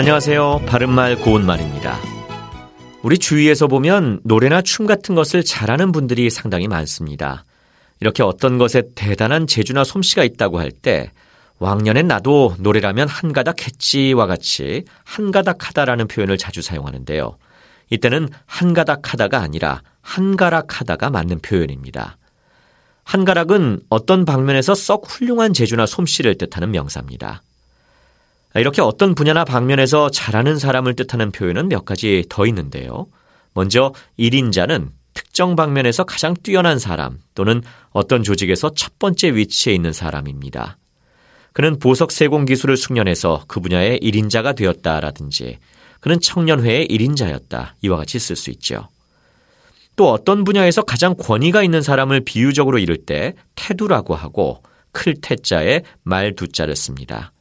안녕하세요. 바른말 고운말입니다. 우리 주위에서 보면 노래나 춤 같은 것을 잘하는 분들이 상당히 많습니다. 이렇게 어떤 것에 대단한 재주나 솜씨가 있다고 할 때 왕년엔 나도 노래라면 한 가닥 했지와 같이 한 가닥 하다라는 표현을 자주 사용하는데요. 이때는 한 가닥 하다가 아니라 한 가락 하다가 맞는 표현입니다. 한 가락은 어떤 방면에서 썩 훌륭한 재주나 솜씨를 뜻하는 명사입니다. 이렇게 어떤 분야나 방면에서 잘하는 사람을 뜻하는 표현은 몇 가지 더 있는데요. 먼저 1인자는 특정 방면에서 가장 뛰어난 사람 또는 어떤 조직에서 첫 번째 위치에 있는 사람입니다. 그는 보석 세공 기술을 숙련해서 그 분야의 1인자가 되었다라든지 그는 청년회의 1인자였다. 이와 같이 쓸 수 있죠. 또 어떤 분야에서 가장 권위가 있는 사람을 비유적으로 이를 때 태두라고 하고 클 태자에 말 두자를 씁니다.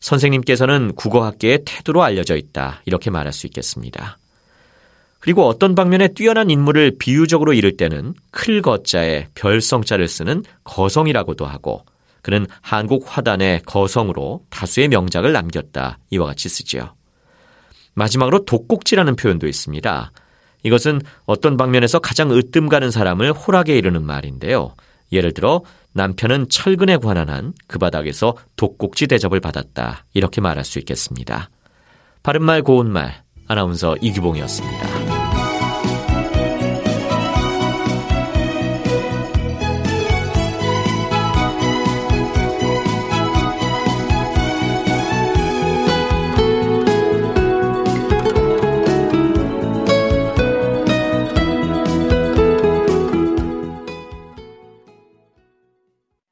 선생님께서는 국어학계의 태도로 알려져 있다. 이렇게 말할 수 있겠습니다. 그리고 어떤 방면에 뛰어난 인물을 비유적으로 이를 때는 클 거자에 별성자를 쓰는 거성이라고도 하고 그는 한국 화단의 거성으로 다수의 명작을 남겼다. 이와 같이 쓰지요. 마지막으로 독곡지라는 표현도 있습니다. 이것은 어떤 방면에서 가장 으뜸 가는 사람을 호락에 이르는 말인데요. 예를 들어 남편은 철근에 관한 한 그 바닥에서 독곡지 대접을 받았다. 이렇게 말할 수 있겠습니다. 바른말 고운말 아나운서 이규봉이었습니다.